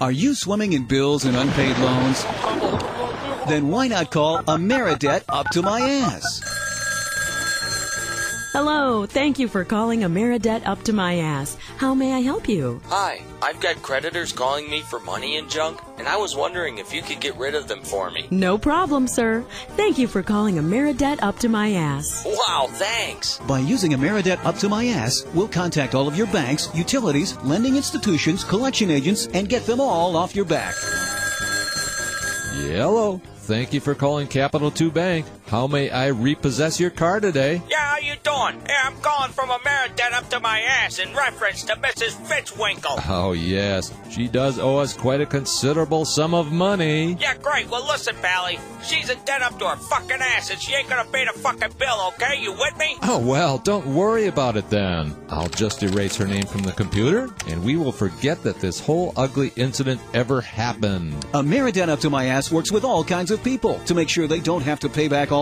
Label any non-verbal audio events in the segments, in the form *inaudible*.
Are you swimming in bills and unpaid loans? Then why not call Ameridebt up to my ass? Hello, thank you for calling Ameridebt up to my ass. How may I help you? Hi, I've got creditors calling me for money and junk, and I was wondering if you could get rid of them for me. No problem, sir. Thank you for calling Ameridebt up to my ass. Wow, thanks. By using Ameridebt up to my ass, we'll contact all of your banks, utilities, lending institutions, collection agents, and get them all off your back. Hello. Thank you for calling Capital 2 Bank. How may I repossess your car today? Yeah, how you doing? Yeah, I'm calling from a Ameridebt up to my ass in reference to Mrs. Fitzwinkle. Oh, yes. She does owe us quite a considerable sum of money. Yeah, great. Well, listen, Pally. She's a debt up to her fucking ass, and she ain't gonna pay the fucking bill, okay? You with me? Oh, well, don't worry about it then. I'll just erase her name from the computer, and we will forget that this whole ugly incident ever happened. A Ameridebt up to my ass works with all kinds of people to make sure they don't have to pay back all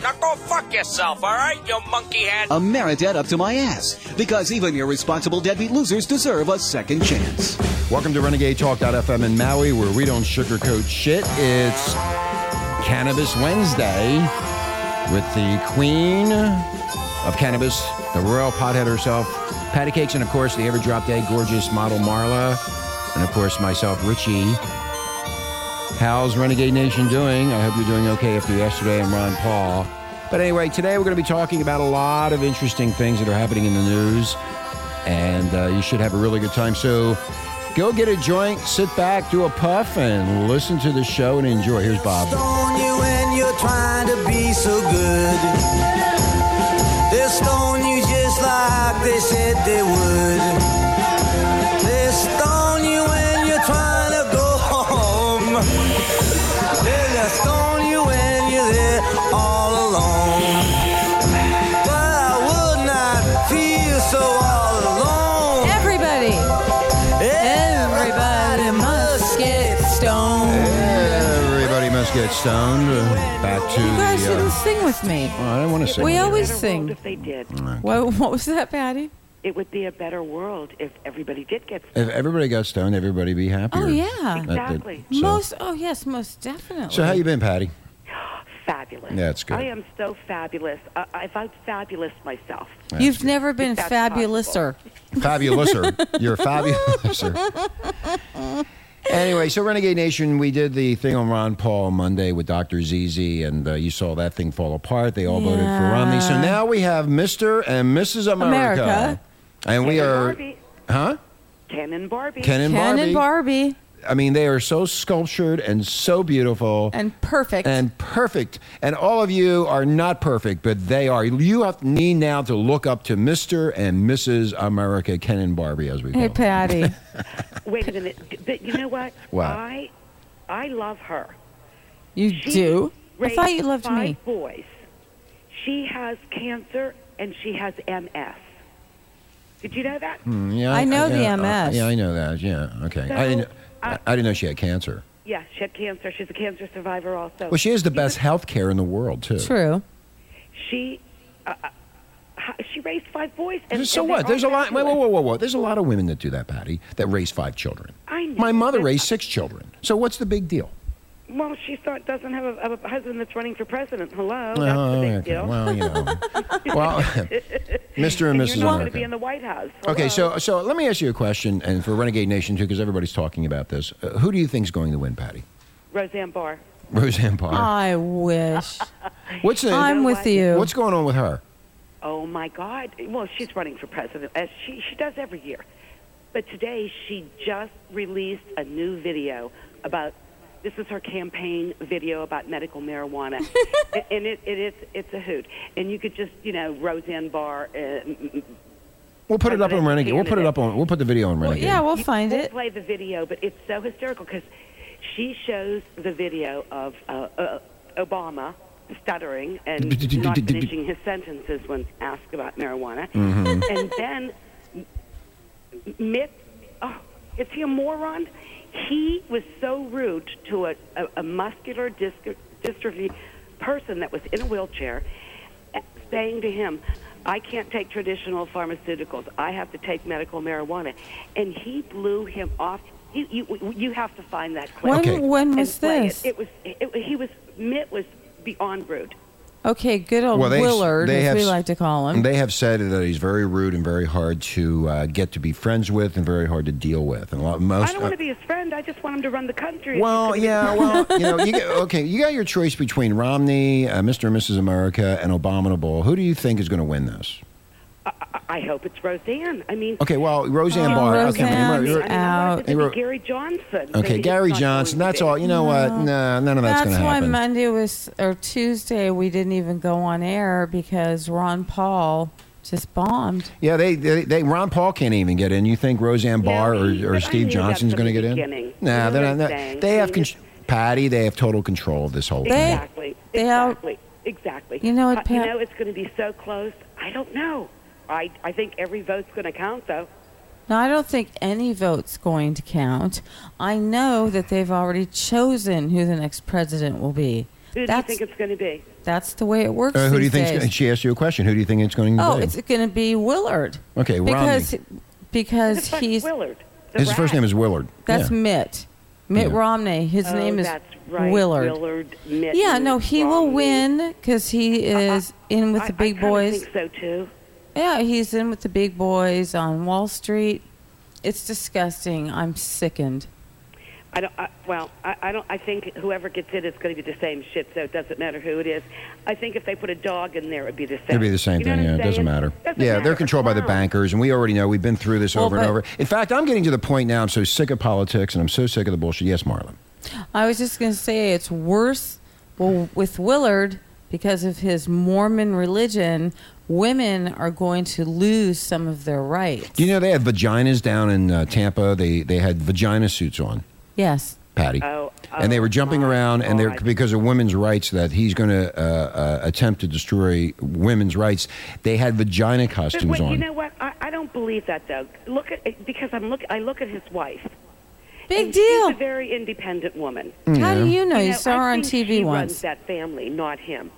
Now go fuck yourself, all right, you monkey head. A Ameridebt up to my ass. Because even irresponsible deadbeat losers deserve a second chance. Welcome to Renegade Talk.fm in Maui, where we don't sugarcoat shit. It's Cannabis Wednesday with the queen of cannabis, the royal pothead herself, Patty Cakes, and of course, the ever drop dead gorgeous model Marla, and of course, myself, Richie. How's Renegade Nation doing? I hope you're doing okay after yesterday and Ron Paul. But anyway, today we're going to be talking about a lot of interesting things that are happening in the news, and uh, you should have a really good time. So go get a joint, sit back, do a puff, and listen to the show and enjoy. Here's Bob. Stone you when you're trying to be so good. They'll stone you just like they said they would. Get stoned. Uh, back to You guys the. didn't Uh, sing with me. oh, I don't want to sing. We always sing. if they did. What, what was that, Patty? It would be a better world if everybody did get Stoned. If everybody got stoned, everybody be happier. Oh yeah, That- that- Exactly. so- most. Oh yes, most definitely. So how you been, Patty? *gasps* fabulous. That's good. I am so fabulous. I, I found fabulous myself. You've never been If that's fabulouser. Fabulouser. You're *laughs* fabulouser. *laughs* Anyway, so Renegade Nation, we did the thing on Ron Paul Monday with Dr. ZZ, and uh, you saw that thing fall apart. They all voted for Yeah. Romney. So now we have Mr. and Mrs. America. America. And we Ken and are, Barbie. huh? Ken and Barbie. Ken and Ken Barbie. and Barbie, I mean, they are so sculptured and so beautiful. and perfect. and perfect. And all of you are not perfect, but they are. You have need now to look up to Mr. and Mrs. America, Ken and Barbie, as we call hey, them. Patty. *laughs* Wait a minute. But you know what? What? I, I love her. You She do? I thought you loved five me. boys. She has cancer and she has MS. Did you know that? Yeah, I know the yeah, uh, MS. yeah, I know that. Yeah, okay. So, I didn't. I, uh, I didn't know she had cancer. Yeah, she had cancer. She's a cancer survivor also. Well, she has the best health care in the world too. True. She, uh, uh, she raised five boys. And, So and what? There's a lot. Wait, whoa, whoa, whoa, whoa. There's a lot of women that do that, Patty, that raise five children. I know. My mother raised six children. So what's the big deal? Well, she thought doesn't have a, a husband that's running for president. Hello, that's Oh, the big okay. deal. Well, you know. *laughs* well, *laughs* Mr. and And Mrs. you're not going to be in the White House. Okay, so so let me ask you a question, and for Renegade Nation too, because everybody's talking about this. Uh, who do you think is going to win, Patty? Roseanne Barr. Roseanne Barr. I wish. *laughs* what's the, I'm know with what? you. what's going on with her? Oh my God! Well, she's running for president as she she does every year. But today she just released a new video about. This is her campaign video about medical marijuana, and, *laughs* and it, it is it's a hoot. And you could just you know Roseanne Barr. Uh, m- m- We'll put it up on President Renegade. We'll put it up on. We'll put the video on Well, yeah, we'll you- find we'll it. play the video, but it's so hysterical because She shows the video of uh, uh, Obama stuttering and not finishing his sentences when asked about marijuana. And then Mitt, oh, is he a moron? He was so rude to a, a, a muscular dystro- dystrophy person that was in a wheelchair, saying to him, I can't take traditional pharmaceuticals. I have to take medical marijuana. And he blew him off. You, you, you have to find that clip. When, Okay. when and was this? It. it was, it, he was, Mitt was beyond rude. Okay, good old Well, they- Willard, they as have we like to call him. They have said that he's very rude and very hard to uh, get to be friends with and very hard to deal with. And a lot, most. I don't want to be his friend. I just want him to run the country. Well, yeah, well, you know, you *laughs* get, okay, you got your choice between Romney, uh, Mr. and Mrs. America, and Abominable. Who do you think is going to win this? I, I hope it's Roseanne. I mean, Okay, well, Roseanne Oh, Barr. Okay, Roseanne's remember- I mean, I want it out. to Hey, be Ro- Gary Johnson. okay, Gary Johnson. That's all. You know what? Nah, none of that's, That's going to happen. That's why. Monday was or Tuesday we didn't even go on air because Ron Paul just bombed. yeah, they, they, they, Ron Paul can't even get in. You think Roseanne Yeah, Barr or, he- or but Steve knew that Johnson's going to get in? beginning. Nah, You they're not. They, I'm saying? they have, mean, con- Patty. They have total control of this whole thing. Exactly. They are- exactly. Exactly. You know what, Uh, you know it's going to be so close. I don't know. I I think every vote's going to count, though. Now I don't think any vote's going to count. I know that they've already chosen who the next president will be. Who do That's you think it's going to be? that's the way it works. Uh, who do you these think? days. She asked you a question. Who do you think it's going to Oh, be? Oh, it's going to be Willard okay, because Romney. because It's like he's Willard. the His first name is Willard. that's yeah. Mitt Mitt Yeah. Romney. His Oh, name is that's right. Willard. Willard Mitt Yeah, no, he will win because he is in with I- the big boys. I kinda think so too. Yeah, he's in with the big boys on Wall Street. It's disgusting. I'm sickened. I don't. I, well, I, I don't. I think whoever gets in is going to be the same shit. So it doesn't matter who it is. I think if they put a dog in there, it would be the same. It'd be the same You know thing. Yeah, I'm it doesn't matter. Doesn't yeah, matter. they're controlled by the bankers, and we already know. We've been through this Well, over and over. In fact, I'm getting to the point now. I'm so sick of politics, and I'm so sick of the bullshit. Yes, Marlon. I was just going to say it's worse well, with Willard because of his Mormon religion. Women are going to lose some of their rights. You know they had vaginas down in uh, Tampa? They they had vagina suits on, Yes. Patty. Oh, and they oh were jumping my around, and they're God. because of women's rights that he's going to uh, uh, attempt to destroy women's rights. They had vagina But costumes wait, on. you know what? I, I don't believe that though. Look at because I'm look. I look at his wife. Big and deal. She's a very independent woman. How do you know? You, know, saw her on TV she once. runs that family, not him.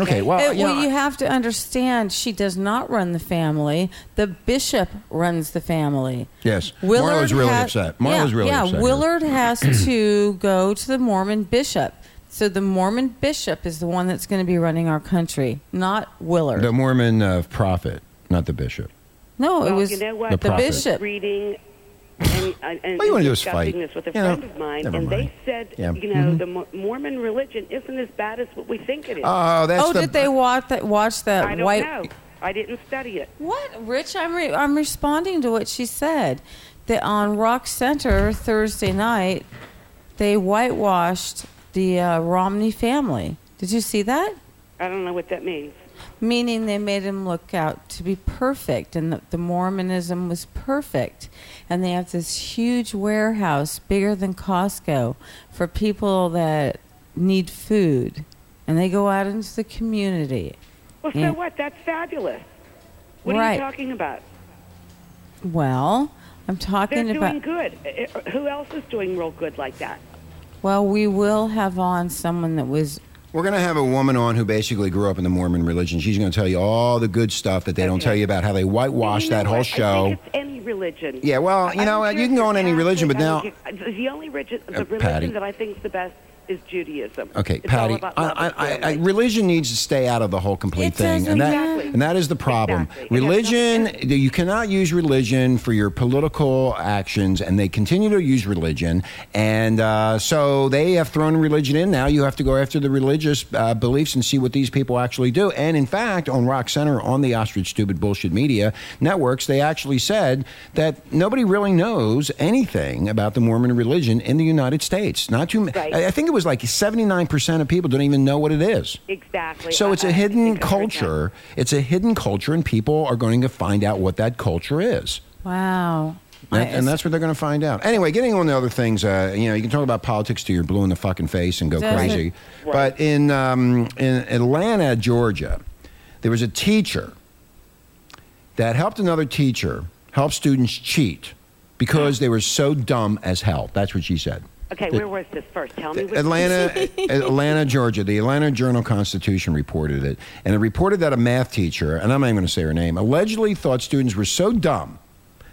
Okay, well, Uh, you well, know, you have to understand she does not run the family. The bishop runs the family. yes, Willard Marlo's really ha- upset. yeah, really yeah, upset. here. Willard has *clears throat* to go to the Mormon bishop. So the Mormon bishop is the one that's going to be running our country, not Willard. the Mormon uh, prophet, not the bishop. no, it Well, was you know what? the the bishop. reading and, and, and All you wanna do is fight. this with a You know, friend of mine, never and mind. they said, Yeah. you know, Mhm. the Mo- Mormon religion isn't as bad as what we think it is. Oh, that's oh, the. did they watch that? Watch that I don't white? know. I didn't study it. What, Rich? I'm re- I'm responding to what she said. That on Rock Center Thursday night, they whitewashed the uh, Romney family. Did you see that? I don't know what that means. Meaning they made him look out to be perfect, and the, the Mormonism was perfect. And they have this huge warehouse, bigger than Costco, for people that need food. And they go out into the community. Well, so what? That's fabulous. What are you talking about? Well, I'm talking They're talking doing about. good. Who else is doing real good like that? Well, we will have on someone that was. We're going to have a woman on who basically grew up in the Mormon religion. She's going to tell you all the good stuff that they don't tell you about how they whitewash You know that whole show. I think it's any religion. Yeah, well, you know You can go on any religion, but now- I don't care- the only religion, the Uh, religion Patty. that I think is the best is Judaism. Okay, It's Patty, I, I, I, religion needs to stay out of the whole complete It thing, doesn't and that Exactly. and that is the problem. Exactly. Religion, nothing you cannot use religion for your political actions, and they continue to use religion, and uh, so they have thrown religion in. Now you have to go after the religious uh, beliefs and see what these people actually do. And in fact, on Rock Center, on the Ostrich Stupid Bullshit Media networks, they actually said that nobody really knows anything about the Mormon religion in the United States. Not too. Right. I I think it was like seventy nine percent of people don't even know what it is. exactly. So it's a hidden think I heard that. culture. It's a hidden culture, and people are going to find out what that culture is. Wow. And, and that's what they're going to find out. Anyway, getting on the other things, uh, you know, you can talk about politics till you're blue in the fucking face and go Does it? crazy. But in um, in Atlanta, Georgia, there was a teacher that helped another teacher help students cheat because they were so dumb as hell. That's what she said. Okay, The- where was this first? Tell me. Which Atlanta, *laughs* Atlanta, Georgia. The Atlanta Journal Constitution reported it, and it reported that a math teacher, and I'm not even going to say her name, allegedly thought students were so dumb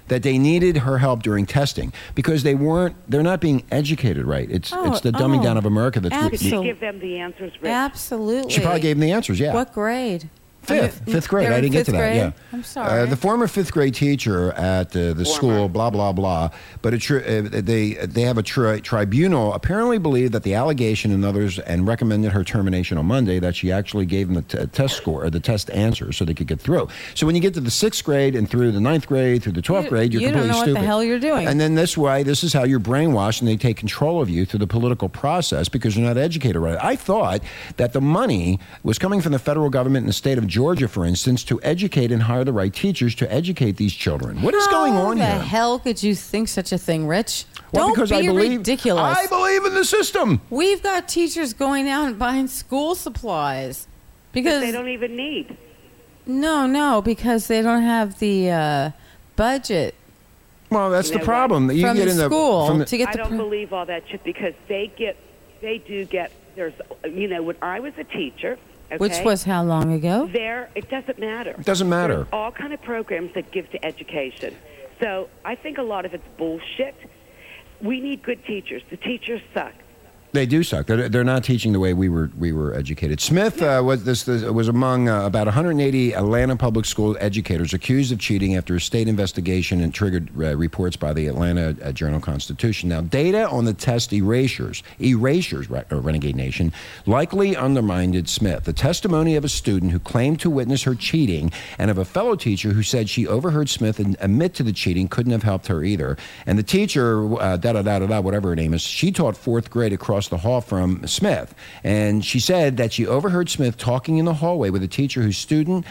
that they needed her help during testing because they weren't, they're not being educated right. It's Oh, it's the dumbing oh, down of America that's. Did she absolutely. give them the answers, Rick? Absolutely. She probably gave them the answers. Yeah. What grade? Fifth, fifth grade. I didn't get to that. grade? Yeah, I'm sorry. Uh, the former fifth grade teacher at uh, the school, blah blah blah. But tri- uh, they they have a tri- tribunal apparently believed that the allegation and others and recommended her termination on Monday. That she actually gave them the t- test score, or the test answers, so they could get through. So when you get to the sixth grade and through the ninth grade, through the twelfth You- grade, you're you don't completely know what the stupid. hell you're doing. And then this way, this is how you're brainwashed, and they take control of you through the political process because you're not educated right. I thought that the money was coming from the federal government and the state of Georgia, for instance, to educate and hire the right teachers to educate these children. What is going on the here? The hell could you think such a thing, Rich? Well, Don't because be I believe ridiculous. I believe in the system. We've got teachers going out and buying school supplies because they don't even need. no, no, because they don't have the uh, budget Well, that's You the know problem. You from get the in the school from the, to get I the. don't pro- believe all that shit because they get, they do get. There's, you know, when I was a teacher, okay, Which was how long ago? there. It doesn't matter. It doesn't matter. There's all kind of programs that give to education. So I think a lot of it's bullshit. We need good teachers. The teachers suck. They do suck. They're, they're not teaching the way we were we were educated. Smith uh, was this, this was among uh, about 180 Atlanta public school educators accused of cheating after a state investigation and triggered uh, reports by the Atlanta uh, Journal Constitution. Now, data on the test erasures, erasures, re- Renegade Nation, likely undermined Smith. The testimony of a student who claimed to witness her cheating and of a fellow teacher who said she overheard Smith admit to the cheating couldn't have helped her either. And the teacher, uh, da da da da da, whatever her name is, she taught fourth grade across the hall from Smith, and she said that she overheard Smith talking in the hallway with a teacher whose student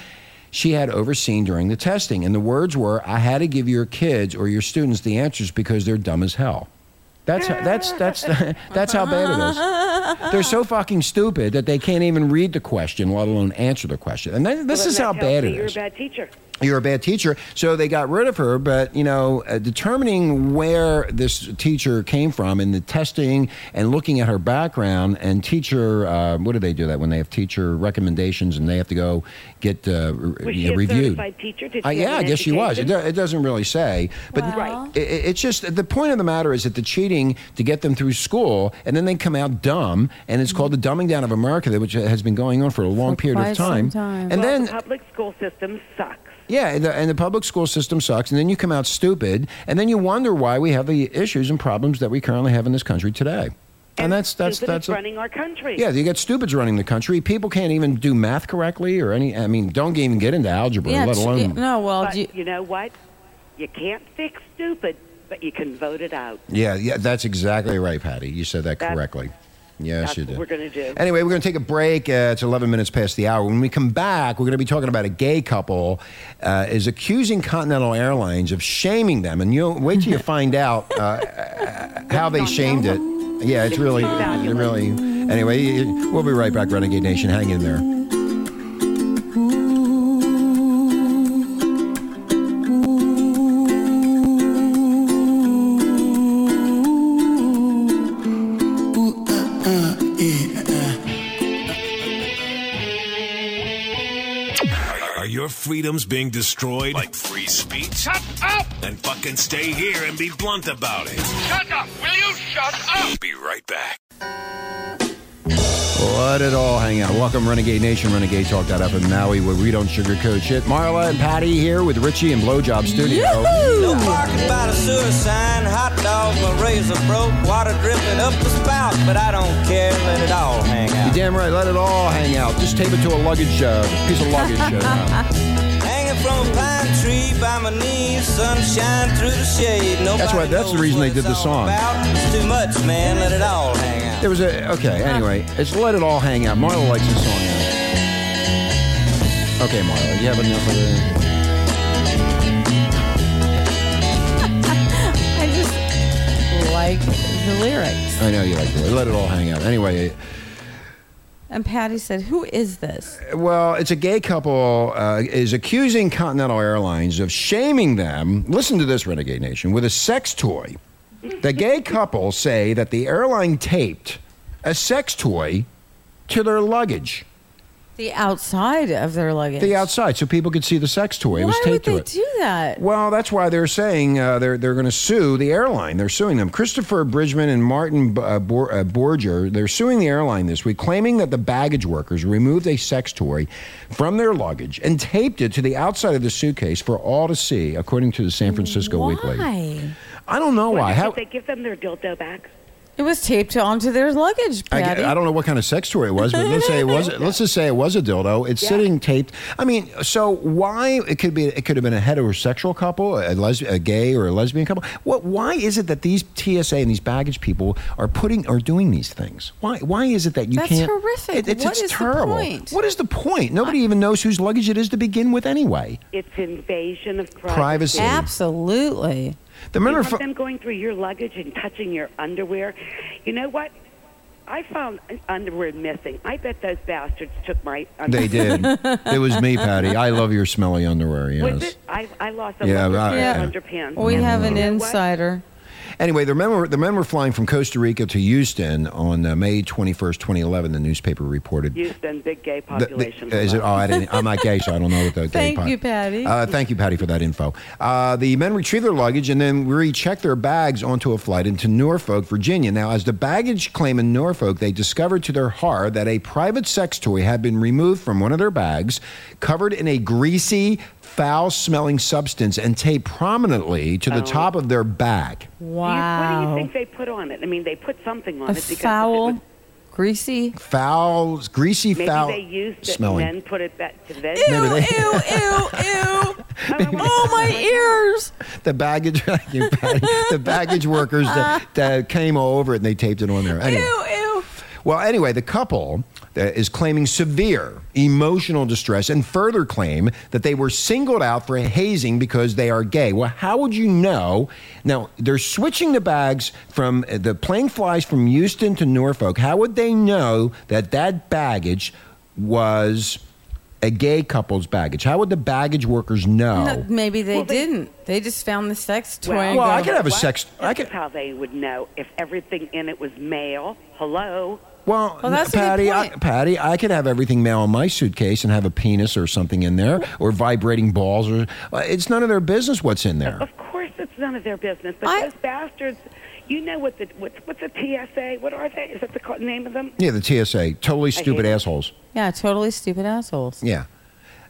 she had overseen during the testing. And the words were, "I had to give your kids or your students the answers because they're dumb as hell." That's that's that's *laughs* that's how bad it is. They're so fucking stupid that they can't even read the question, let alone answer the question. And that, this Well, is how bad it is. You're a bad teacher. You're a bad teacher. So they got rid of her, but you know, uh, determining where this teacher came from and the testing and looking at her background and teacher, uh, what do they do that when they have teacher recommendations and they have to go get uh, Was you she know, a reviewed? certified teacher? Did Uh, she have yeah, I an guess she was. It, it doesn't really say, but Well- it, it- it's just the point of the matter is that the cheating to get them through school, and then they come out dumb, and it's called the dumbing down of America, which has been going on for a long For period of time. time. And Well, then the public school systems sucks. Yeah, and the, and the public school system sucks, and then you come out stupid, and then you wonder why we have the issues and problems that we currently have in this country today. And, that's that's that's is running our country. yeah. You got stupids running the country. People can't even do math correctly or any. I mean, don't even get into algebra, Yeah, let alone. yeah, no, well, But do you- you know what? You can't fix stupid, but you can vote it out. Yeah, yeah, that's exactly right, Patty. You said that That's- correctly. Yes, That's you did. we're going to do. Anyway, we're going to take a break. Uh, it's 11 minutes past the hour. When we come back, we're going to be talking about a gay couple uh, is accusing Continental Airlines of shaming them, and you'll wait till you find out uh, *laughs* how they shamed it. Yeah, it's really, it really. Anyway, we'll be right back, Renegade Nation. Hang in there. Freedoms being destroyed? Like free speech? Shut up! Then fucking stay here and be blunt about it. Shut up! Will you shut up? Be right back. Let it all hang out. Welcome, Renegade Nation, Renegade Talk.fm Maui, where we don't sugarcoat shit. Marla and Patty here with Richie and Blowjob Studio. No parking by the sewer sign, hot dogs, my razor broke, water dripping up the spout, but I don't care, let it all hang out. You're damn right. Let it all hang out. Just tape it to a luggage, uh, piece of luggage. Uh, *laughs* Hanging from a pine tree by my knees, sunshine through the shade. Nobody That's why- that's the reason they did the song. It's too much, man, let it all hang out. there was a okay. Anyway, it's let it all hang out. Marla likes this song. Yeah. Okay, Marla, you have enough of it. *laughs* I just like the lyrics. I know you like it. Let it all hang out. Anyway, And Patty said, "Who is this?" well, it's a gay couple uh, is accusing Continental Airlines of shaming them. Listen to this, Renegade Nation, with a sex toy. The gay *laughs* couple say that the airline taped a sex toy to their luggage, The outside of their luggage. the outside, so people could see the sex toy. it was Why would taped to they it. do that? Well, that's why they're saying uh, they're they're going to sue the airline. They're suing them. Christopher Bridgman and Martin uh, Bor- uh, Borger. They're suing the airline this week, claiming that the baggage workers removed a sex toy from their luggage and taped it to the outside of the suitcase for all to see, according to the San Francisco Weekly. Why? I don't know why. Wonder How, if they give them their dildo back? It was taped onto their luggage, I, Patty. I don't know what kind of sex toy it was, but let's say it was. *laughs* Let's just say it was a dildo. It's Yeah. sitting taped. I mean, so why it could be? It could have been a heterosexual couple, a, les- a gay or a lesbian couple. What? Why is it that these TSA and these baggage people are putting are doing these things? Why? Why is it that you That's can't? horrific. It, it's What it's is the terrible. point? What is the point? Nobody even knows whose luggage it is to begin with, anyway. It's invasion of privacy. Privacy. Absolutely. The You remember. them going through your luggage and touching your underwear. You know what? I found underwear missing. I bet those bastards took my underwear. they did. *laughs* it was me, Patty. I love your smelly underwear. Yes. Was it? I, I lost a Yeah, yeah, right, yeah. underpants. We have an You know what? insider. Anyway, the men, were, the men were flying from Costa Rica to Houston on uh, May 21st, 2011, the newspaper reported. Houston, big gay The- the- population. is it, oh, I didn't, I'm not gay, so I don't know what the gay Thank po- you, Patty. Uh, thank you, Patty, for that info. Uh, the men retrieved their luggage and then rechecked their bags onto a flight into Norfolk, Virginia. Now, as the baggage claim in Norfolk, they discovered to their horror that a private sex toy had been removed from one of their bags, covered in a greasy, foul smelling substance, and taped prominently to the Oh. top of their bag. Do you- Wow. what do you think they put on it? I mean, they put something on a it because if it foul, was- greasy. Foul, greasy, maybe foul they used it smelling. and then put it back to then. Ew, Maybe ew, they- ew, ew. *laughs* Oh, my ears. the *laughs* baggage the baggage workers that, that came over it and they taped it on there. Anyway. Ew, ew. Well, anyway, the couple is claiming severe emotional distress and further claim that they were singled out for hazing because they are gay. Well, how would you know? Now, they're switching the bags from uh, the plane flies from Houston to Norfolk. How would they know that that baggage was a gay couple's baggage? How would the baggage workers know? No, maybe they Well, they- didn't. They just found the sex toy. Well, and Well, go, I could have a What? sex. I could. is how they would know if everything in it was male. Hello. Well, Well, that's a good Patty, I. Patty, I could have everything male in my suitcase and have a penis or something in there, or vibrating balls, or uh, it's none of their business what's in there. Of course, it's none of their business. But I- those bastards, you know what the what's what's a TSA? What are they? Is that the name of them? Yeah, the TSA, totally stupid hate it. assholes. Yeah, totally stupid assholes. Yeah.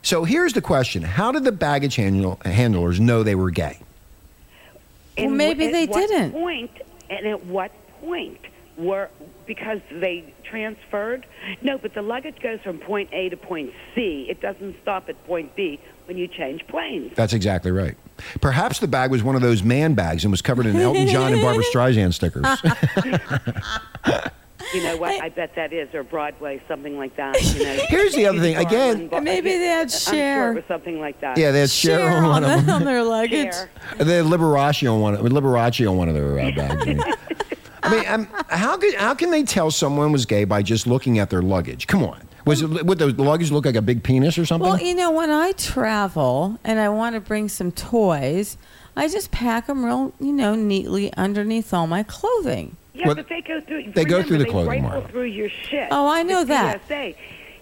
So here's the question: How did the baggage handle, handlers know they were gay? Well, And maybe at they what didn't. Point and at what point were because they transferred? No, but the luggage goes from point A to point C. It doesn't stop at point B when you change planes. That's exactly right. Perhaps the bag was one of those man bags and was covered in Elton John and Barbra Streisand stickers. *laughs* You know what? I bet that is or Broadway, something like that. You know, *laughs* Here's the other thing. Judy Again- Garland, Maybe they had I'm sure it was something like that. yeah, they had Cher on one of them. on their luggage. Cher. They had Liberace on one. Liberace on one of their uh, bags. *laughs* I mean, um, how could how can they tell someone was gay by just looking at their luggage? Come on, was it would the luggage look like a big penis or something? Well, you know, when I travel and I want to bring some toys, I just pack them real, you know, neatly underneath all my clothing. Yeah, Well, but they go through. they go through the they clothing, rifle through your shit. Oh, I know that. TSA.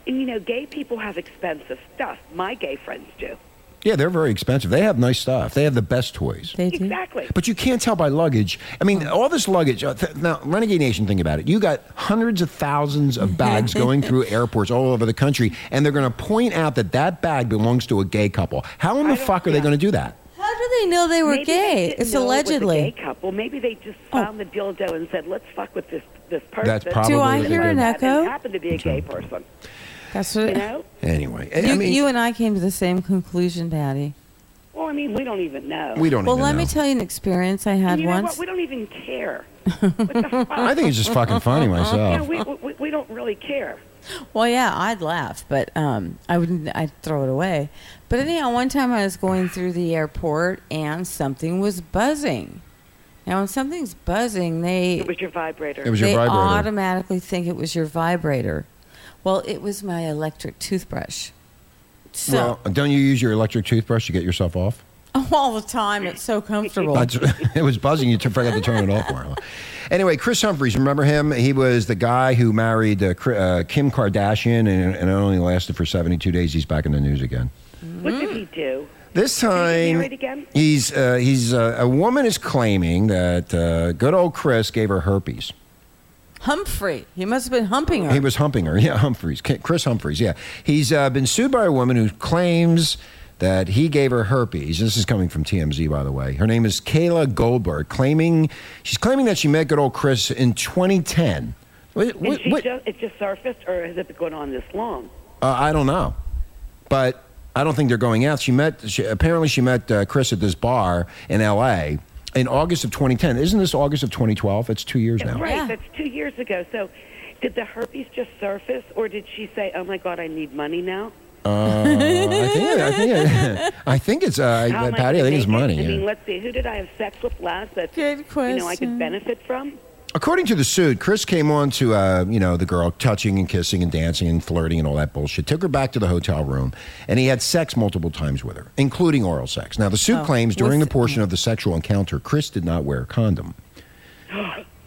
And you know, gay people have expensive stuff. My gay friends do. Yeah, they're very expensive. They have nice stuff. They have the best toys. They do. Exactly. But you can't tell by luggage. I mean, all this luggage. uh, th- Now, Renegade Nation, think about it. You got hundreds of thousands of bags going through *laughs* airports all over the country, and they're going to point out that that bag belongs to a gay couple. How in the fuck are they going to do that? How do they know they were Maybe gay? They didn't it's know allegedly. It was a gay couple. Maybe they just Oh. found the dildo and said, "Let's fuck with this this person." That's probably Do I hear an Happened- echo? Happened to be a gay person. That's what. You know. Anyway, I- you, I mean, you and I came to the same conclusion, Patty. Well, I mean, we don't even know. we don't Well, even let know. me tell you an experience I And had you know once. what? We don't even care. *laughs* what the fuck? I think it's just fucking funny You *laughs* myself. know, we, we we don't really care. Well, yeah, I'd laugh, but um, I wouldn't. I'd throw it away. But anyhow, one time I was going through the airport and something was buzzing, Now, when something's buzzing, they It was your vibrator. It was your they vibrator. automatically think it was your vibrator. Well, it was my electric toothbrush. So Well, don't you use your electric toothbrush to get yourself off? *laughs* all the time, it's so comfortable. That's- *laughs* it was buzzing. You forgot to turn it off, Marla. Anyway, Kris Humphries, remember him? He was the guy who married uh, uh, Kim Kardashian, and, and it only lasted for 72 days. He's back in the news again. What did he do? This Did he get time, married again? he's uh, he's uh, a woman is claiming that uh, good old Kris gave her herpes. Humphrey, he must have been humping her. He was humping her. Yeah, Humphries. Kris Humphries. Yeah. He's uh, been sued by a woman who claims that he gave her herpes. This is coming from TMZ, by the way. Her name is Kayla Goldberg, claiming she's claiming that she met good old Kris in 2010. What, what, what- just, it just surfaced, or has it been going on this long? uh, I don't know, but I don't think they're going out. She met. She, apparently, she met uh, Kris at this bar in L.A. in August of 2010. Isn't this August of 2012? It's two years now. Right, Yeah. that's two years ago. So, did the herpes just surface, or did she say, "Oh my God, I need money now"? Uh, I think. I think. *laughs* I think it's. Uh, How Patty. I think it's money. I yeah. mean, let's see. Who did I have sex with last? That Good you know I could benefit from. According to the suit, Kris came on to, uh, you know, the girl touching and kissing and dancing and flirting and all that bullshit. Took her back to the hotel room, and he had sex multiple times with her, including oral sex. Now, the suit Oh, claims during the portion of the sexual encounter, Kris did not wear a condom. *gasps* *gasps*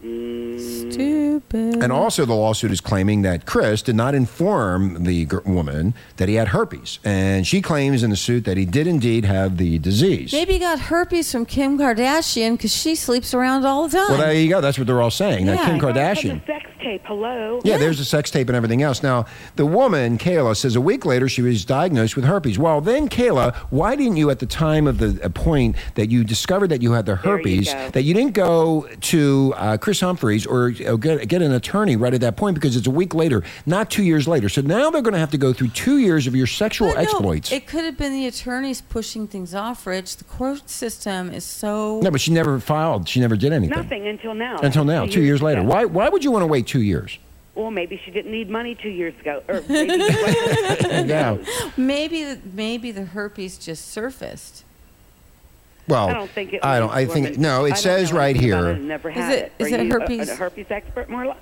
Stupid. And also, the lawsuit is claiming that Kris did not inform the gr- woman that he had herpes. And she claims in the suit that he did indeed have the disease. Maybe he got herpes from Kim Kardashian because she sleeps around all the time. Well, there you go. That's what they're all saying. That Yeah. Kim Kardashian. the sex tape. Hello. Yeah, there's a sex tape and everything else. Now, the woman, Kayla, says a week later she was diagnosed with herpes. Well, then, Kayla, why didn't you, at the time of the uh, point that you discovered that you had the There you herpes, that you didn't go to uh, Kris Humphries or uh, get, get an attorney right at that point because it's a week later, not two years later. So now they're going to have to go through two years of your sexual But no, exploits. it could have been the attorneys pushing things off, Rich. The court system is so. no, but she never filed. She never did anything. Nothing until now. Until now, two years later. Why, why would you want to wait two years? Well, maybe she didn't need money two years ago, or *laughs* maybe. *laughs* Yeah. Maybe, maybe the herpes just surfaced. Well, I don't think it. I don't. was I think no. It don't says right anything about here. it. I've Never Is had it- is it you a- herpes? A, herpes expert, Marla?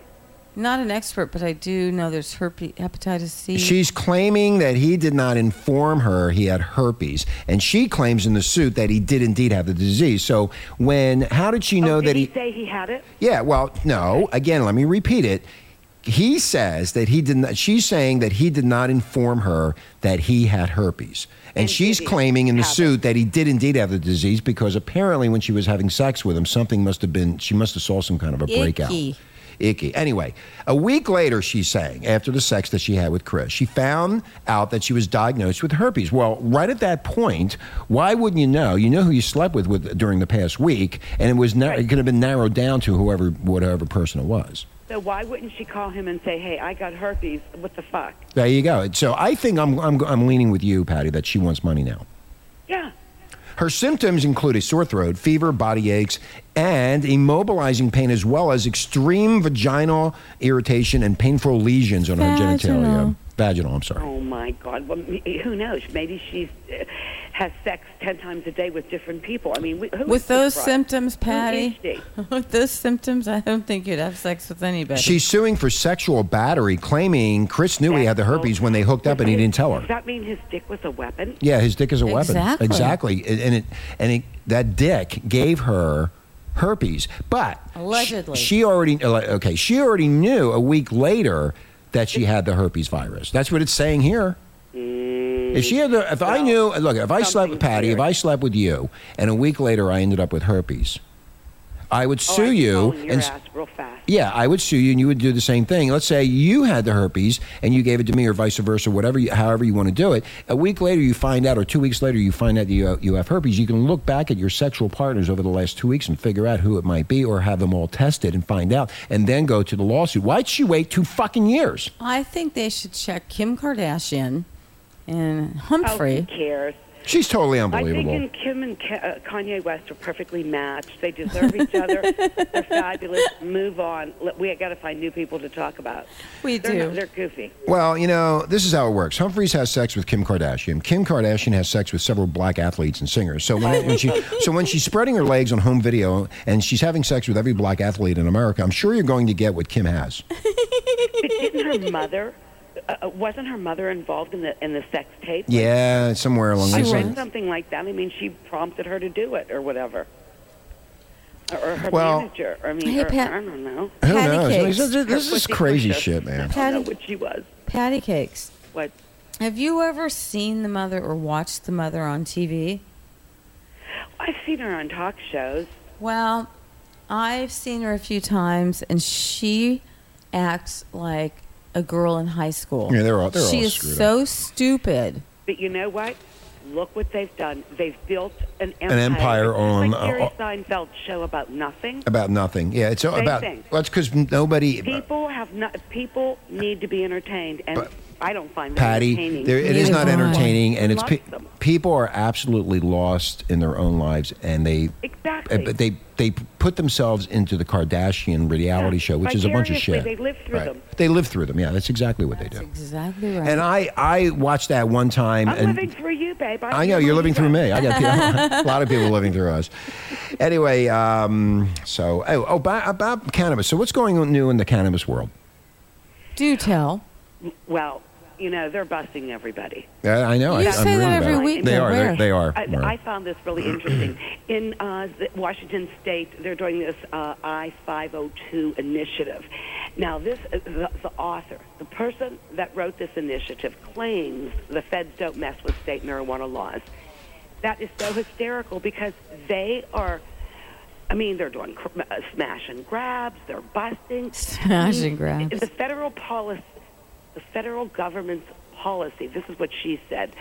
Not an expert, but I do know there's herpes, hepatitis C. She's claiming that he did not inform her he had herpes, and she claims in the suit that he did indeed have the disease. So when, how did she know oh, that he? he say he had it? Yeah, well, no. Again, let me repeat it. He says that he did not. She's saying that he did not inform her that he had herpes, and, And she's claiming in the have it? suit that he did indeed have the disease because apparently when she was having sex with him, something must have been. She must have saw some kind of a breakout. Icky. Icky. Anyway, a week later, she's saying, after the sex that she had with Kris, she found out that she was diagnosed with herpes. Well, right at that point, why wouldn't you know? You know who you slept with, with during the past week, and it was it could have been narrowed down to whoever, whatever person it was. So why wouldn't she call him and say, "Hey, I got herpes. What the fuck?" There you go. So I think I'm, I'm, I'm leaning with you, Patty, that she wants money now. Yeah. Her symptoms include a sore throat, fever, body aches, and immobilizing pain, as well as extreme vaginal irritation and painful lesions on her genitalia. Vaginal. Vaginal, I'm sorry. Oh my God. Well, who knows? Maybe she's uh, has sex ten times a day with different people. I mean, wh- who is With those broad? symptoms, Patty. *laughs* With those symptoms, I don't think you'd have sex with anybody. She's suing for sexual battery, claiming Kris knew he had the herpes when they hooked up and he didn't tell her. Does that mean his dick was a weapon? Yeah, his dick is a weapon. Exactly. Exactly. And it and it, that dick gave her herpes. But Allegedly. she, she already uh, okay, she already knew a week later that she had the herpes virus. That's what it's saying here. Mm. If she had the, if I knew, look, if I slept with something's Patty, if. I slept with you, and a week later I ended up with herpes, I would Oh, sue I'm you following your and ass real fast. yeah, I would sue you, and you would do the same thing. Let's say you had the herpes and you gave it to me, or vice versa, whatever, you, however you want to do it. A week later, you find out, or two weeks later, you find out that you, you have herpes. You can look back at your sexual partners over the last two weeks and figure out who it might be, or have them all tested and find out, and then go to the lawsuit. Why'd she wait two fucking years? I think they should check Kim Kardashian and Oh, who Humphrey. cares? She's totally unbelievable. I unbelievable. think Kim and uh, Kanye West are perfectly matched. They deserve each other. *laughs* They're fabulous. Move on. We got to find new people to talk about. We they're do. Not, they're goofy. Well, you know, this is how it works. Humphries has sex with Kim Kardashian. Kim Kardashian has sex with several black athletes and singers. So when, when she, *laughs* so when she's spreading her legs on home video and she's having sex with every black athlete in America, I'm sure you're going to get what Kim has. But didn't her mother? Uh, uh, wasn't her mother involved in the in the sex tape? Yeah, somewhere along I those read lines. something like that. I mean, she prompted her to do it or whatever. Or, or her Well- manager. I mean, Hey, or, Pat- I don't know. Who Patty knows? cakes. This is, this Her is crazy shit, man. I don't know Patty- what she was. Patty cakes. What? Have you ever seen the mother or watched the mother on TV? I've seen her on talk shows. Well, I've seen her a few times, and she acts like a girl in high school. Yeah, they're all- they're she all is screwed so stupid. But you know what? Look what they've done. They've built an empire. empire It's just on, like Jerry uh, Seinfeld's show about nothing. About nothing. Yeah, it's all Same about. thing. Well, it's because nobody. People have not. People need to be entertained, and But- I don't find them Patty, entertaining. there, it is not entertaining, and it's pe- people are absolutely lost in their own lives, and they Exactly. uh, but they they put themselves into the Kardashian reality Yeah. show, which is a bunch of shit. they live through them. They live through them. Yeah, that's exactly what they do. Exactly right. And I I watched that one time, I'm and living through you, babe. I know you're living through me. I got *laughs* *laughs* a lot of people living through us. Anyway, um, so oh, oh about, about cannabis. So what's going on new in the cannabis world? Do tell. Well, you know they're busting everybody. Yeah, I know. I, You I'm say that every week, They are. They're- Where? They are. I, I found this really interesting. *clears throat* In uh, Washington State, they're doing this uh, I-502 initiative. Now, this uh, the, the author, the person that wrote this initiative, claims the feds don't mess with state marijuana laws. That is so hysterical because they are. I mean, they're doing cr- uh, smash and grabs. They're busting. Smash and grabs. The federal policy, the federal government's policy. This is what she said.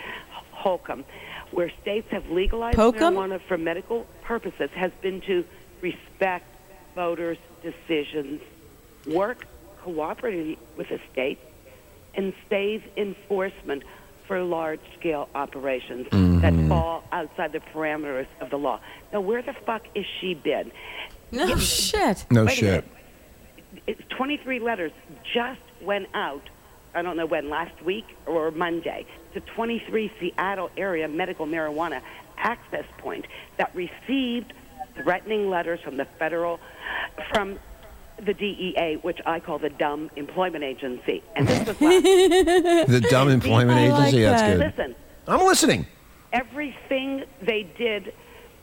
Holcomb, where states have legalized Pokem? marijuana for medical purposes, has been to respect voters' decisions, work cooperatively with the state, and save enforcement for large-scale operations that mm-hmm. fall outside the parameters of the law. Now, where the fuck is she been? No shit. No shit. minute. It's 23 letters just went out. I don't know when, last week or Monday, to 23 Seattle area medical marijuana access point that received threatening letters from the federal, from the DEA, which I call the Dumb Employment Agency. And this was last. *laughs* The dumb employment I like agency. That's that. good. Listen, I'm listening. everything they did,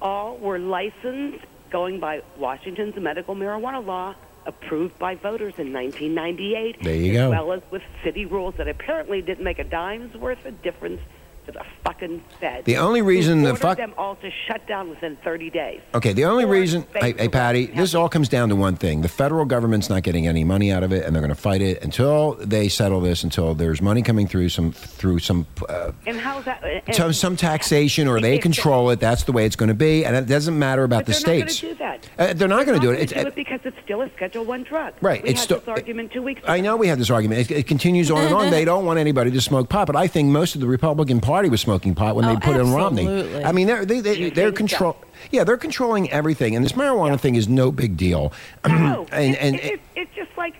all were licensed going by Washington's medical marijuana law, approved by voters in 1998. There you as go. well as with city rules that apparently didn't make a dime's worth of difference to the fucking Fed. The only reason the fuck- them all to shut down within 30 days. Okay, the only Or reason, hey, hey Patty, this all comes down to one thing: the federal government's not getting any money out of it, and they're going to fight it until they settle this. Until there's money coming through some through some uh, And how's that? and- some, some taxation, or they control it. That's the way it's going to be, and it doesn't matter about the they're states. not going to do that. Uh, they're not going to do it. It's, do it because it's still a Schedule One drug. Right, We it's had still- this argument two weeks ago. I know we had this argument. It, it continues on and on. They *laughs* don't want anybody to smoke pot, but I think most of the Republican Party was smoking pot when Oh, they put in Romney. I mean, they're they, they, they're think so? control. Yeah, they're controlling everything, and this marijuana thing is no big deal. *clears throat* No, and it- and it- it- it's just like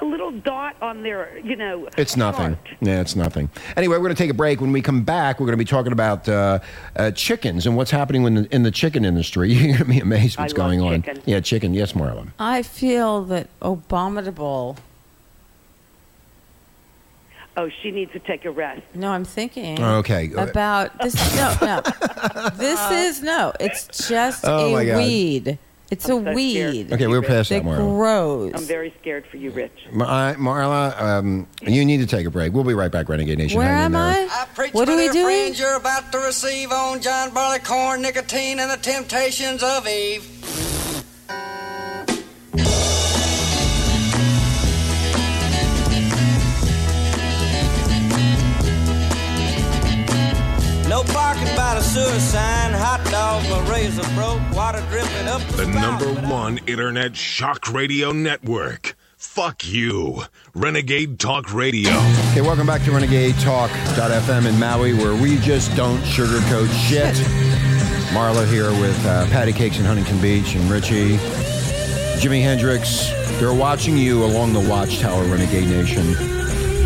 a little dot on their, you know. It's nothing. chart. Yeah, it's nothing. Anyway, we're going to take a break. When we come back, we're going to be talking about uh, uh, chickens and what's happening in the, in the chicken industry. You're going to be amazed I what's love going on. chicken. Yeah, chicken. Yes, Marlon. I feel that Abominable. Oh, she needs to take a rest. No, I'm thinking. Okay. About this. No, no. *laughs* This is no. It's just Oh, a weed. It's I'm a so weed. Okay, we're past that that, Marlon. grows. I'm very scared for you, Rich. Mar- Marla, um, you need to take a break. We'll be right back, Renegade Nation. Where Hang am. I? I preach What my are we doing? friends you're about to receive on John Barleycorn, nicotine, and the temptations of Eve. No parking by the sewer sign, hot dogs, my razor broke, water dripping up the, The spout, number but I- one internet shock radio network. Fuck you. Renegade Talk Radio. Okay, welcome back to Renegade Talk.fm in Maui, where we just don't sugarcoat shit. *laughs* Marla here with uh, Patty Cakes in Huntington Beach and Richie, Jimi Hendrix. They're watching you along the Watchtower, Renegade Nation.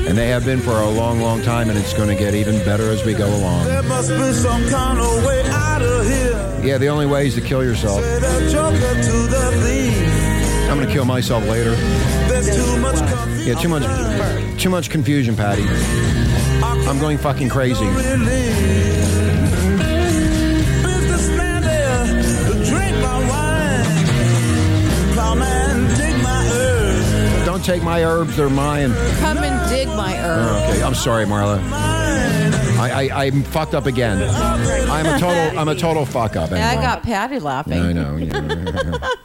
And they have been for a long, long time, and it's going to get even better as we go along. There must be some kind of way out of here. Yeah, the only way is to kill yourself. Say the joker to the. I'm going to kill myself later. There's too much. Yeah, too much, too much confusion, Patty. I'm going fucking crazy. Don't take my herbs; they're mine. Come and dig my herb. Oh, okay, I'm sorry, Marla. I, I I'm fucked up again. I'm a total I'm a total fuck up. Yeah, I got Patty laughing. Yeah, I know. Yeah,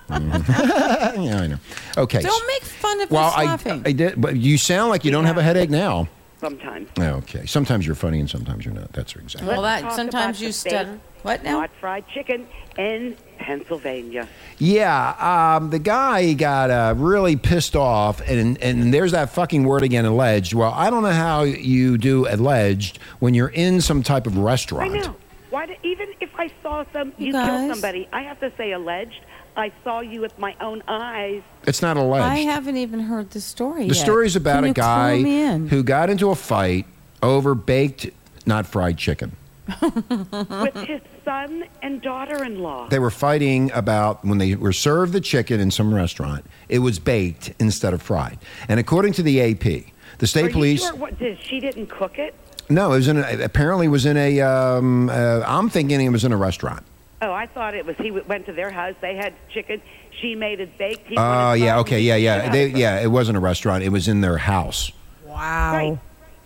*laughs* yeah I know. Okay. Don't make fun of well, us I, laughing. I did, but you sound like you don't have a headache now. Sometimes. Okay. Sometimes you're funny and sometimes you're not. That's exactly. well, that sometimes you stutter. Baked What now? Hot fried chicken in Pennsylvania. Yeah, um, the guy got uh, really pissed off, and and there's that fucking word again, alleged. Well, I don't know how you do alleged when you're in some type of restaurant. I restaurant. know. Why? Do, even if I saw some, You you, kill somebody, I have to say alleged. I saw you with my own eyes. It's not alleged. I haven't even heard the story The yet. story's about Can a guy who got into a fight over baked, not fried chicken. With his son and daughter-in-law. They were fighting about when they were served the chicken in some restaurant, it was baked instead of fried. And according to the AP, the state Are police. Sure what, did, she didn't cook it. No, it was in. A, apparently, it was in a. Um, uh, I'm thinking it was in a restaurant. Oh, I thought it was. He went to their house. They had chicken. She made it baked. Oh wanted yeah, okay, yeah, yeah, they, yeah. It wasn't a restaurant. It was in their house. Wow. Right.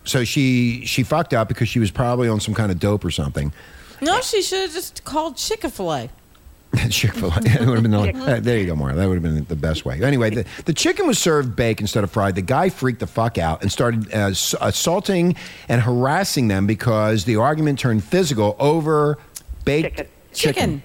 So she she fucked up because she was probably on some kind of dope or something. No, she should have just called Chick Fil A. *laughs* Chick Fil A. *laughs* Would have been the, uh, there. You go, Maura. That would have been the best way. Anyway, the, the chicken was served baked instead of fried. The guy freaked the fuck out and started uh, assaulting and harassing them because the argument turned physical over baked Chicken. Chicken.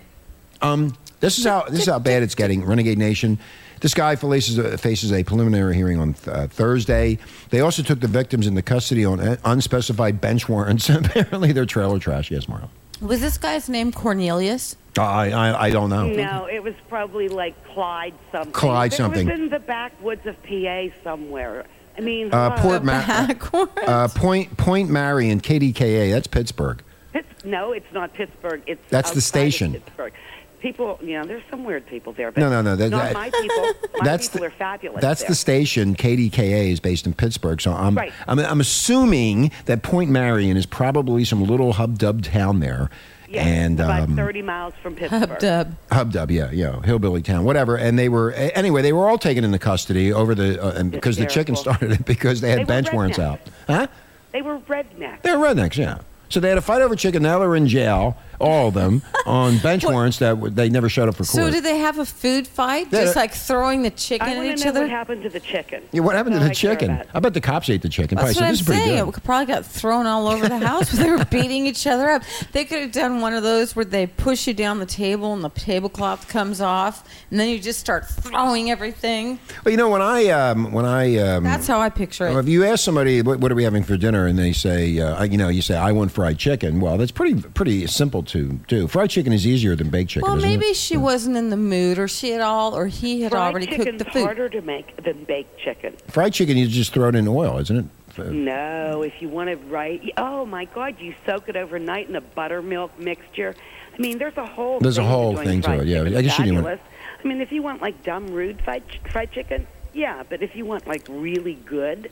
Um, this is how this is how bad it's getting. Renegade Nation. This guy faces a, faces a preliminary hearing on uh, Thursday. They also took the victims into custody on uh, unspecified bench warrants. *laughs* Apparently, they're trailer trash. Yes, Marla. Was this guy's name Cornelius? I, I I don't know. No, it was probably like Clyde something. Clyde It something. was in the backwoods of PA somewhere. I mean, Uh, hello. Port Ma- *laughs* uh, Point Point Marion, KDKA. That's Pittsburgh. Pitts- no, it's not Pittsburgh. It's That's the outside of station. Pittsburgh. People, you know, there's some weird people there. But No, no, no, that- not that- my people. My *laughs* That's people the- are fabulous. That's there. the station. KDKA is based in Pittsburgh. So I'm, Right. I'm, I'm assuming that Point Marion is probably some little hub dub town there. Yeah, and about um, 30 miles from Pittsburgh. Hub dub. Hub dub, yeah, yeah, hillbilly town, whatever. And they were anyway. They were all taken into custody over the uh, and because the chicken started it *laughs* because they had They bench warrants out. Huh? They were rednecks. They're rednecks, yeah. So they had a fight over chicken. Now they're in jail, all of them, on bench warrants that w- they never showed up for court. So did they have a food fight? Yeah, Just like throwing the chicken I at want each to know other? what happened to the chicken. yeah, what happened to That's the all I care chicken? about. I bet the cops ate the chicken. That's Probably what said, I'm this is pretty saying. good. It probably got thrown all over the house. they were beating each other up. They could have done one of those where they push you down the table and the tablecloth comes off, and then you just start throwing everything. Well, you know when I um, when I um, That's how I picture Well, it. if you ask somebody what, what are we having for dinner, and they say, uh, you know, you say I want fried chicken. Well, that's pretty pretty simple to do. Fried chicken is easier than baked chicken. Well, isn't maybe it? she wasn't in the mood, or she had all, or he had Fried already chicken's cooked the food. harder to make than baked chicken. fried chicken. You just throw it in oil, isn't it? Uh, No, if you want it right. Oh my God, you soak it overnight in a buttermilk mixture. I mean, there's a whole. There's a thing whole doing thing to it, yeah. I guess you didn't want- I mean, if you want like dumb rude fried, fried chicken, yeah. But if you want like really good,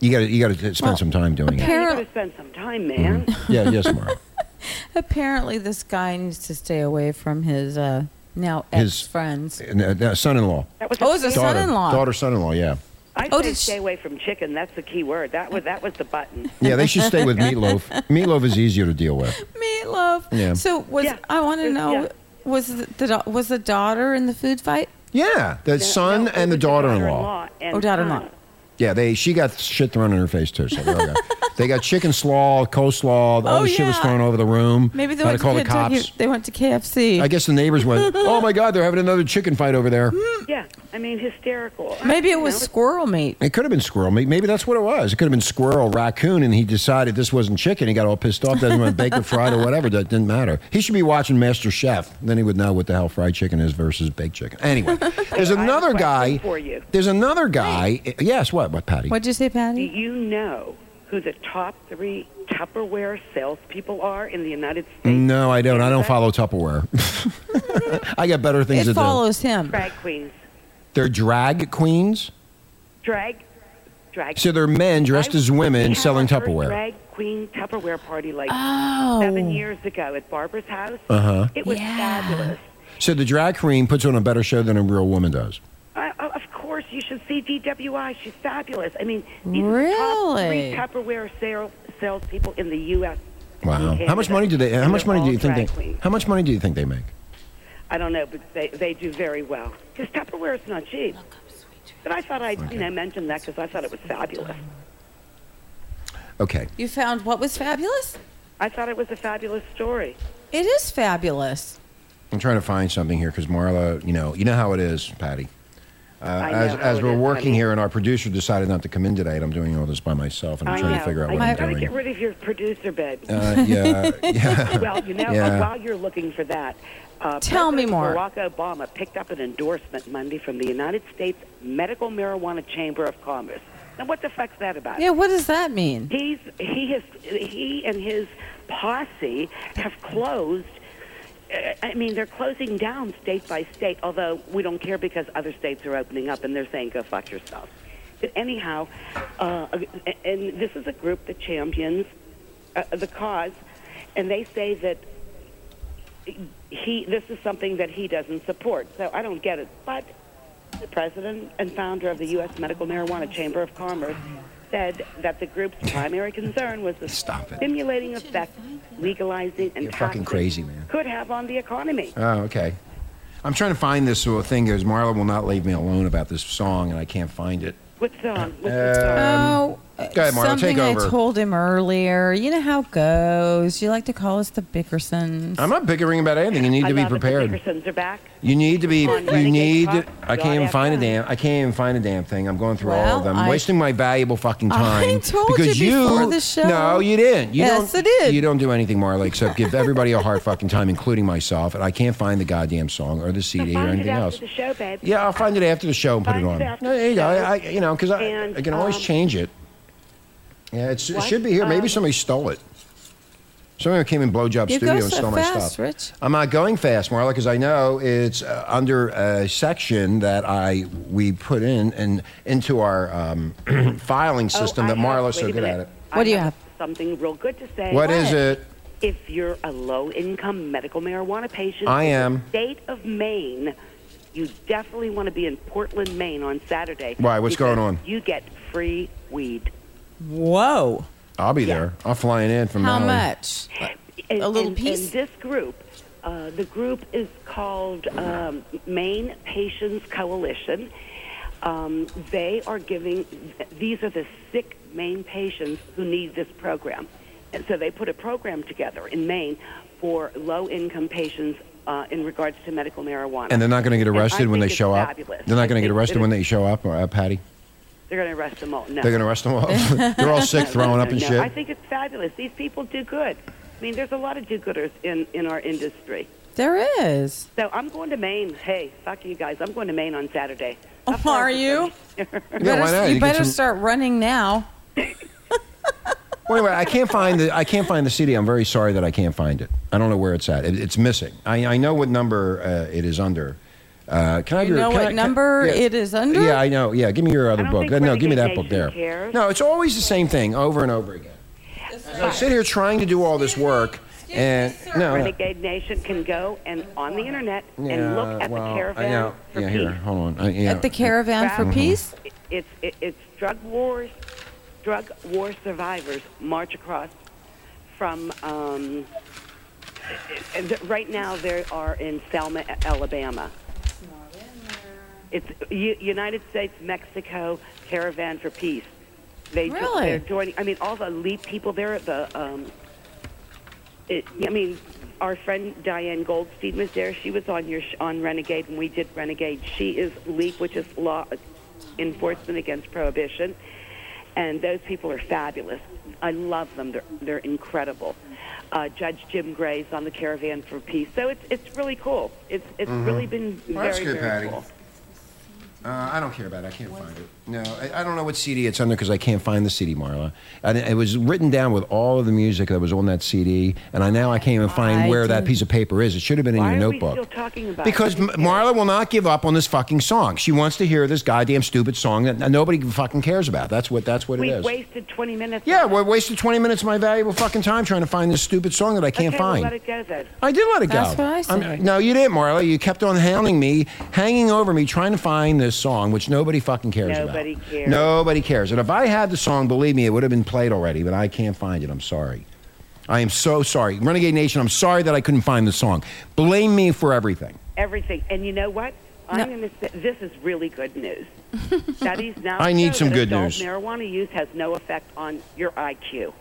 You got to you got to spend some time doing it. you Apparent- got to spend some time, man. Yeah, yes, Mara. *laughs* *laughs* Apparently, this guy needs to stay away from his uh, now His- ex friends. Uh, son-in-law, That was Oh, it's a key- daughter, son-in-law. daughter, son-in-law. Yeah, I Oh, say did she- stay away from chicken. That's the key word. That was that was the button. yeah. They should stay with *laughs* meatloaf. Meatloaf is easier to deal with. Meatloaf. Yeah. So was Yeah. I want to There's- know yeah. was the, the da- was the daughter in the food fight? Yeah, the son No, it and the was daughter-in-law. and Oh, daughter-in-law. son. Yeah, they she got shit thrown in her face too. So they, all got, they got chicken slaw, coleslaw, all Oh, the shit was yeah. thrown over the room. Maybe they Had went to call to the Kentucky. cops. They went to KFC. I guess the neighbors went, *laughs* "Oh my God, they're having another chicken fight over there." Yeah, I mean, hysterical. Maybe it You was know, squirrel meat. It could have been squirrel meat. Maybe that's what it was. It could have been squirrel, raccoon, and he decided this wasn't chicken. He got all pissed off. Doesn't want to bake it, fried, or whatever. That didn't matter. He should be watching Master Chef. Then he would know what the hell fried chicken is versus baked chicken. Anyway, *laughs* there's I another guy. for you. There's another guy. Yes, what? What, Patty? What'd you say, Patty? Do Patty? you know who the top three Tupperware salespeople are in the United States? No, I don't. I don't follow Tupperware. *laughs* I got better things It to do. It follows him. Drag queens. Do. They're drag queens. Drag. Drag. So they're men dressed I- as women we had selling our first Tupperware. Drag queen Tupperware party like Oh. seven years ago at Barbara's house. Uh-huh. It was Yeah. fabulous. So the drag queen puts on a better show than a real woman does. Uh, of course, you should see DWI. She's fabulous. I mean, these are the top three Really? Tupperware sales salespeople in the U.S. Wow. How much money do they? How much money do you think they? queens. How much money do you think they make? I don't know, but they, they do very well. Because Tupperware is not cheap. But I thought I'd you know mention that because I thought it was fabulous. Okay. You found what was fabulous? I thought it was a fabulous story. It is fabulous. I'm trying to find something here because Marla, you know, you know how it is, Patty. Uh, know as as we're is, working honey. here, and our producer decided not to come in today, and I'm doing all this by myself, and I'm I trying know. to figure out I what know. I'm Gotta get rid of your producer, babe. Uh, yeah, *laughs* yeah. well, you know, Yeah. while you're looking for that, uh, Tell me more. Barack Obama picked up an endorsement Monday from the United States Medical Marijuana Chamber of Commerce. Now, what the fuck's that about? Yeah, what does that mean? He's he has he and his posse have closed. I mean, they're closing down state by state. Although we don't care because other states are opening up and they're saying go fuck yourself. But anyhow, uh, and this is a group that champions uh, the cause, and they say that he this is something that he doesn't support. So I don't get it, but the president and founder of the U.S. Medical Marijuana Chamber of Commerce said that the group's *laughs* primary concern was the Stop it. stimulating effect legalizing and You're fucking taxing crazy, man. could have on the economy. Oh, okay. I'm trying to find this sort of thing because Marla will not leave me alone about this song, and I can't find it. What song? What's the uh, song? Oh, Go ahead, Marla, something take over. I told him earlier. You know how it goes. You like to call us the Bickersons. I'm not bickering about anything. You need I to be love it. prepared. The Dickersons are back. You need to be. On You need. Talk, I can't even find a FM. damn. I can't even find a damn thing. I'm going through all of them. I- wasting my valuable fucking I time. *laughs* told because you before the show. No, you didn't. You Yes, don't, I did. You don't do anything, Marley, except give everybody a hard fucking time, including myself. And I can't find the goddamn song or the So CD or find it anything after else. the show, babe. Yeah, I'll find it after the show and put Find it it on. after No, there you go. I, I, you know, because I, I can always um, change it. Yeah, it's, it what? should be here. Maybe Um, somebody stole it. Somebody came in Blowjob You Studio go and so stole my stuff. Rich. I'm not going fast, Marla, because I know it's uh, under a section that I we put in and into our um, *clears throat* filing Oh, system I that have- Marla's so good at it. I What do you have? Something real good to say. What is it? If you're a low-income medical marijuana patient, I in the am. State of Maine, you definitely want to be in Portland, Maine on Saturday. Why? What's going on? You get free weed. Whoa. I'll be there. I'm flying in from How Maui. much? And, A little and- piece? And this group, uh, the group is called um, Maine Patients Coalition. Um, they are giving, these are the sick Maine patients who need this program. And so they put a program together in Maine for low income patients uh, in regards to medical marijuana. And they're not going to get arrested when they it's show up. They're not going to get arrested when they show up, uh, Patty. They're going to arrest them all. No. They're going to arrest them all. *laughs* *laughs* they're all sick, throwing up and no. shit. I think it's fabulous. These people do good. I mean, there's a lot of do-gooders in, in our industry. There is. So I'm going to Maine. Hey, fuck you guys. I'm going to Maine on Saturday. Oh, are is you? *laughs* Yeah, better, why not? You, You better some- start running now. Wait, wait, I can't find the I can't find the CD. I'm very sorry that I can't find it. I don't know where it's at. It, it's missing. I, I know what number uh, it is under. Uh, can I? You do- know can what I- can- number yeah. it is under? Yeah, I know. Yeah, give me your other book. think no, give me that book there. Cares. No, it's always the same thing over and over again. I sit here trying to do all this work, and no, Renegade Nation can go and on the internet yeah, and look at well, the I caravan know. for yeah, peace. here, hold on. I, yeah. At the Caravan for Mhm. Peace? It's it, it's drug wars, drug war survivors march across from. Um, and right now, they are in Selma, Alabama. It's U- United States Mexico Caravan for Peace. They jo- Really? they're joining. I mean, all the elite people there. The um, it, I mean, our friend Diane Goldstein was there. She was on your sh- on Renegade when we did Renegade. She is LEAP, which is law enforcement against prohibition, and those people are fabulous. I love them. They're they're incredible. Uh, Judge Jim Gray's on the Caravan for Peace, so it's it's really cool. It's it's Mhm. really been Well, very that's good, very Patty. cool. Uh, I don't care about it. I can't find it. No, I, I don't know what CD it's under because I can't find the CD, Marla. And it was written down with all of the music that was on that CD, and I now I can't even find I where that didn't- piece of paper is. It should have been in Why your are notebook. we still talking about Because it? M- Marla will not give up on this fucking song. She wants to hear this goddamn stupid song that nobody fucking cares about. That's what that's what it We've is. wasted 20 minutes. yeah, we wasted 20 minutes of my valuable fucking time trying to find this stupid song that I can't okay, well, find. let it go then. I did let it go. That's what I said. I'm- no, you didn't, Marla. You kept on hounding me, hanging over me, trying to find this song, which nobody fucking cares about. Nobody cares. Nobody cares. And if I had the song, believe me, it would have been played already, but I can't find it. I'm sorry. I am so sorry. Renegade Nation, I'm sorry that I couldn't find the song. Blame me for everything. Everything. And you know what? I'm going to say this is really good news. *laughs* Studies now I need some that good news. Marijuana use has no effect on your IQ.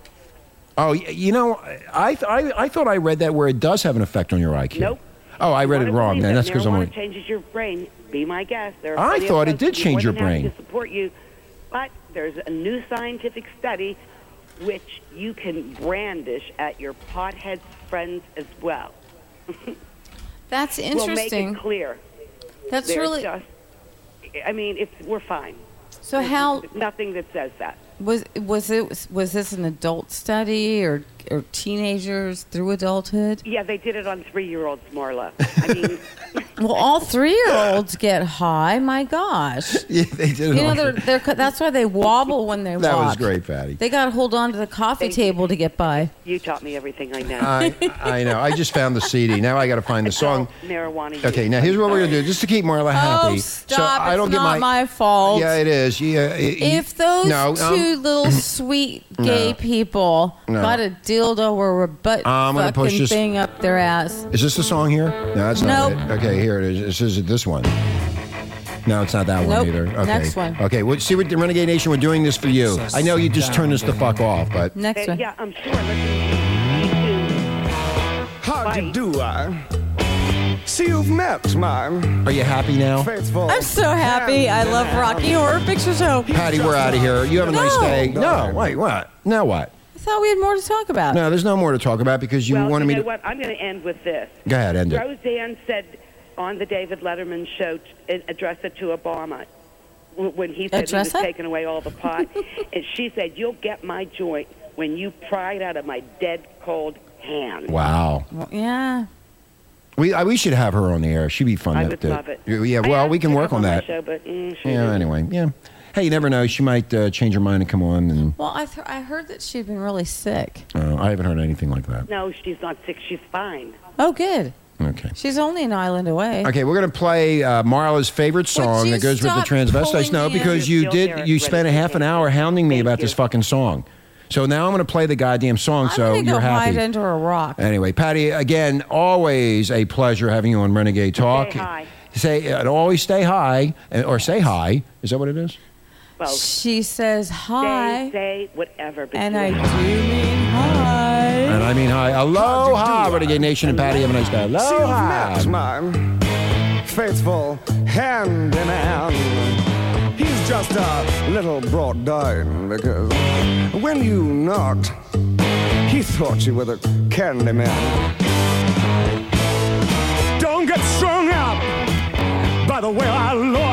Oh, you know, I, I, I thought I read that where it does have an effect on your IQ. Nope. Oh, I read it wrong. Then that's because I'm. marijuana only- changes your brain. Be my guest. There are I plenty of thought it folks did who are change more your than happy brain. To support you, but there's a new scientific study which you can brandish at your pothead friends as well. *laughs* That's We'll make interesting. it clear. That's They're really- Just, I mean, it's we're fine. So There's how- Nothing that says that. Was was it was this an adult study or or teenagers through adulthood? Yeah, they did it on three-year-olds, Marla. I *laughs* mean, Well, all three-year-olds get high. My gosh. *laughs* Yeah, they did it You know, they're, they're, that's why they wobble when they That *laughs* walk. That was great, Patty. They got to hold on to the coffee table to get by. you taught me everything I know. I, I know. I just found the CD. Now I got to find the song. Marijuana. use. Okay, now here's what we're gonna do, just to keep Marla happy. Oh, so stop. I don't it's get not my. my, fault. Yeah, it is. Yeah, it- if those no, um, two little sweet *clears throat* gay No. people No. got a dildo or a butt I'm gonna push fucking this- thing up their ass. Is this the song here? No, that's not Nope. it. Okay, here it is. This is this one. No, it's not that one either. Okay. Next one. Okay, well, see what the Renegade Nation, we're doing this for you. I know you just turned this the fuck off, but Next Uh, one. Yeah, I'm sure. Listen, How do you do, I? See, you've met my are you happy now? faithful. I'm so happy. I love Rocky Horror Picture Show. Patty, we're out of here. You have a nice No. day. No, wait, what? Now what? I thought we had more to talk about. No, there's no more to talk about because you well, wanted you me know to. what? I'm going to end with this. Go ahead, end it. Roseanne said on the David Letterman show, t- address it to Obama when he said Address he was it? taking away all the pot. *laughs* and she said, "You'll get my joint when you pry it out of my dead cold hand." Wow. Well, yeah. We I, we should have her on the air. She'd be fun. I to- would to- love it. Yeah, well, asked we can her to work come on my that. show, but, mm, Yeah. didn't. Anyway, yeah. Hey, you never know. She might uh, change her mind and come on. And Well, I, th- I heard that she'd been really sick. uh, I haven't heard anything like that. No, she's not sick. She's fine. Oh, good. Okay. She's only an island away. Okay, we're gonna play uh, Marla's favorite song you that goes with the stop transvestites. pulling No, me in? because you Still did. there, You ready spent a to half an take hour hounding me Thank about this you. fucking song. So now I'm gonna play the goddamn song. I'm so gonna you're go hide happy. under a rock. Anyway, Patty, again, always a pleasure having you on Renegade Talk. hi. Say and always stay high uh, or say hi. Is that what it is? Well, She says hi, say, say whatever. But and I do mean hi. And I mean hi. Aloha, Renegade Nation and Patty. Have a nice day. See, you've Aloha. met my faithful handyman. He's just a little brought down because when you knocked, he thought you were the candy man. Don't get strung up by the way I look.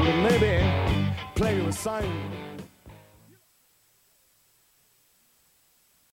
maybe play a sign.